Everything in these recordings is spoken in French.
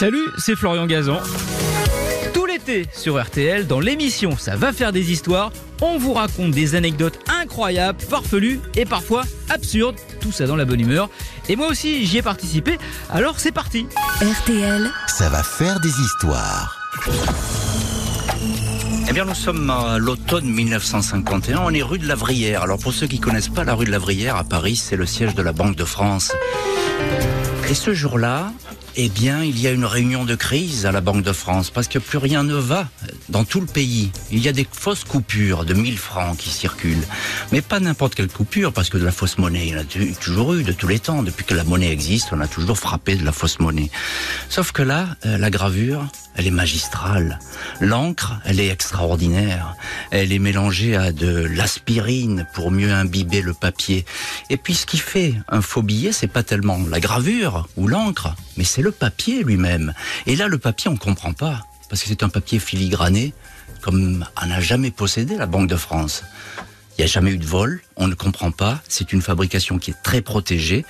Salut, c'est Florian Gazan. Tout l'été sur RTL, dans l'émission Ça va faire des histoires, on vous raconte des anecdotes incroyables, farfelues et parfois absurdes. Tout ça dans la bonne humeur. Et moi aussi, j'y ai participé. Alors c'est parti. RTL, Ça va faire des histoires. Eh bien, nous sommes à l'automne 1951. On est rue de la Vrière. Alors, pour ceux qui connaissent pas la rue de la Vrière à Paris, c'est le siège de la Banque de France. Et ce jour-là, eh bien, il y a une réunion de crise à la Banque de France parce que plus rien ne va dans tout le pays. Il y a des fausses coupures de 1000 francs qui circulent. Mais pas n'importe quelle coupure parce que de la fausse monnaie, il y en a toujours eu de tous les temps. Depuis que la monnaie existe, on a toujours frappé de la fausse monnaie. Sauf que là, euh, la gravure, elle est magistrale. L'encre, elle est extraordinaire. Elle est mélangée à de l'aspirine pour mieux imbiber le papier. Et puis ce qui fait un faux billet, c'est pas tellement la gravure ou l'encre, mais c'est le papier lui-même. Et là, le papier, on comprend pas. Parce que c'est un papier filigrané, comme on n'a jamais possédé la Banque de France. Il n'y a jamais eu de vol, on ne comprend pas. C'est une fabrication qui est très protégée.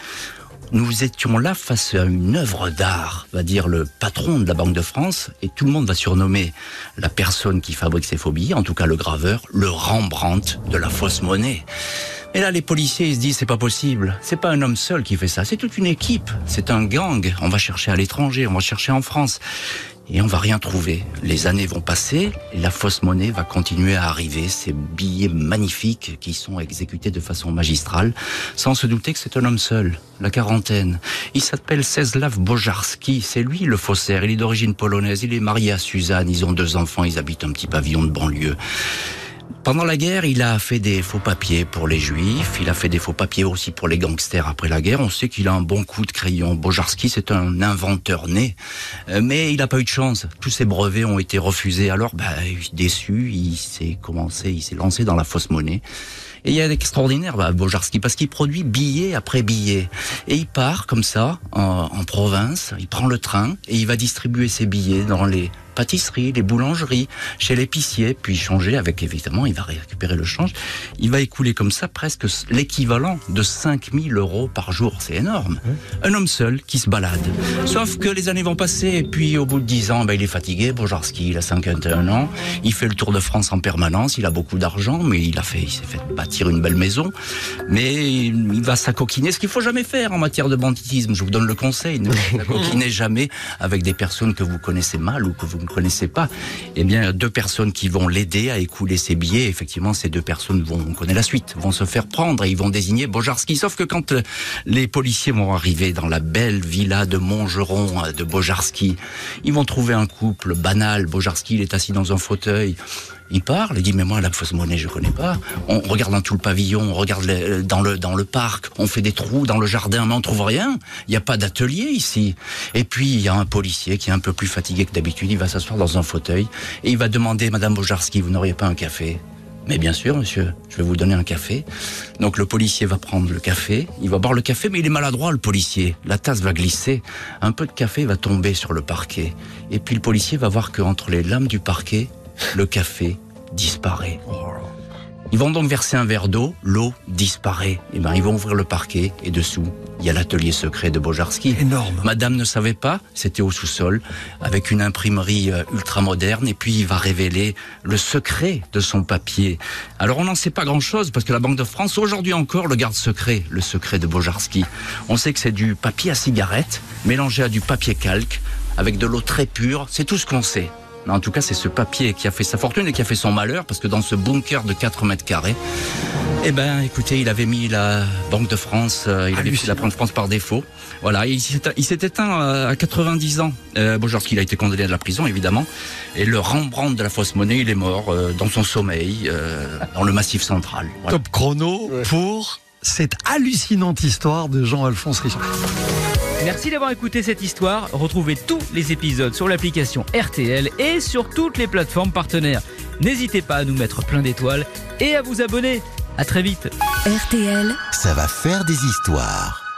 Nous étions là face à une œuvre d'art, va dire le patron de la Banque de France, et tout le monde va surnommer la personne qui fabrique ces faux billets, en tout cas le graveur, le Rembrandt de la fausse monnaie. Et là, les policiers, ils se disent, c'est pas possible. C'est pas un homme seul qui fait ça. C'est toute une équipe. C'est un gang. On va chercher à l'étranger. On va chercher en France. Et on va rien trouver. Les années vont passer. La fausse monnaie va continuer à arriver. Ces billets magnifiques qui sont exécutés de façon magistrale. Sans se douter que c'est un homme seul. La quarantaine. Il s'appelle Czeslaw Bojarski. C'est lui le faussaire. Il est d'origine polonaise. Il est marié à Suzanne. Ils ont deux enfants. Ils habitent un petit pavillon de banlieue. Pendant la guerre, il a fait des faux papiers pour les juifs, il a fait des faux papiers aussi pour les gangsters après la guerre. On sait qu'il a un bon coup de crayon. Bojarski, c'est un inventeur né, Euh, mais il n'a pas eu de chance. Tous ses brevets ont été refusés. Alors, bah, déçu, il s'est commencé, il s'est lancé dans la fausse monnaie. Et il y a d'extraordinaire, bah, Bojarski, parce qu'il produit billet après billet. Et il part comme ça, en, en province, il prend le train et il va distribuer ses billets dans les pâtisseries, les boulangeries, chez l'épicier, puis changer avec, évidemment, il va récupérer le change. Il va écouler comme ça presque l'équivalent de 5000 euros par jour. C'est énorme. Un homme seul qui se balade. Sauf que les années vont passer et puis au bout de 10 ans, ben, il est fatigué. Bojarski, il a 51 ans. Il fait le tour de France en permanence. Il a beaucoup d'argent, mais il a fait, il s'est fait bâtir une belle maison. Mais il va s'acoquiner, ce qu'il faut jamais faire en matière de banditisme. Je vous donne le conseil. Ne vous coquinez jamais avec des personnes que vous connaissez mal ou que vous ne connaissez pas. Eh bien, deux personnes qui vont l'aider à écouler ses billets. Effectivement, ces deux personnes vont, on connaît la suite, vont se faire prendre et ils vont désigner Bojarski. Sauf que quand euh, les policiers vont arriver dans la belle villa de Montgeron euh, de Bojarski, ils vont trouver un couple banal. Bojarski, il est assis dans un fauteuil. Il parle, il dit mais moi la fausse monnaie je connais pas. On regarde dans tout le pavillon, on regarde le- dans le dans le parc, on fait des trous dans le jardin, mais on trouve rien. Il n'y a pas d'atelier ici. Et puis il y a un policier qui est un peu plus fatigué que d'habitude. Il va s'asseoir dans un fauteuil et il va demander Madame Bojarski, vous n'auriez pas un café? Mais bien sûr, monsieur, je vais vous donner un café. Donc le policier va prendre le café, il va boire le café, mais il est maladroit, le policier. La tasse va glisser, un peu de café va tomber sur le parquet. Et puis le policier va voir qu'entre les lames du parquet, le café disparaît. Ils vont donc verser un verre d'eau, l'eau disparaît. Et ben ils vont ouvrir le parquet et dessous, il y a l'atelier secret de Bojarski. Énorme. Madame ne savait pas, c'était au sous-sol, avec une imprimerie euh, ultra moderne, et puis il va révéler le secret de son papier. Alors on n'en sait pas grand-chose, parce que la Banque de France, aujourd'hui encore, le garde secret, le secret de Bojarski. On sait que c'est du papier à cigarette, mélangé à du papier calque, avec de l'eau très pure, c'est tout ce qu'on sait. Mais en tout cas, c'est ce papier qui a fait sa fortune et qui a fait son malheur, parce que dans ce bunker de 4 mètres carrés, eh ben, écoutez, il avait mis la Banque de France, euh, il avait mis la Banque de France par défaut. Voilà, et il s'est éteint euh, à 90 ans. Euh, bon, lorsqu'il a été condamné à la prison, évidemment. Et le Rembrandt de la fausse monnaie, il est mort euh, dans son sommeil, euh, dans le Massif central. Voilà. Top chrono pour cette hallucinante histoire de Jean-Alphonse Richard. Merci d'avoir écouté cette histoire. Retrouvez tous les épisodes sur l'application RTL et sur toutes les plateformes partenaires. N'hésitez pas à nous mettre plein d'étoiles et à vous abonner. À très vite. RTL. Ça va faire des histoires.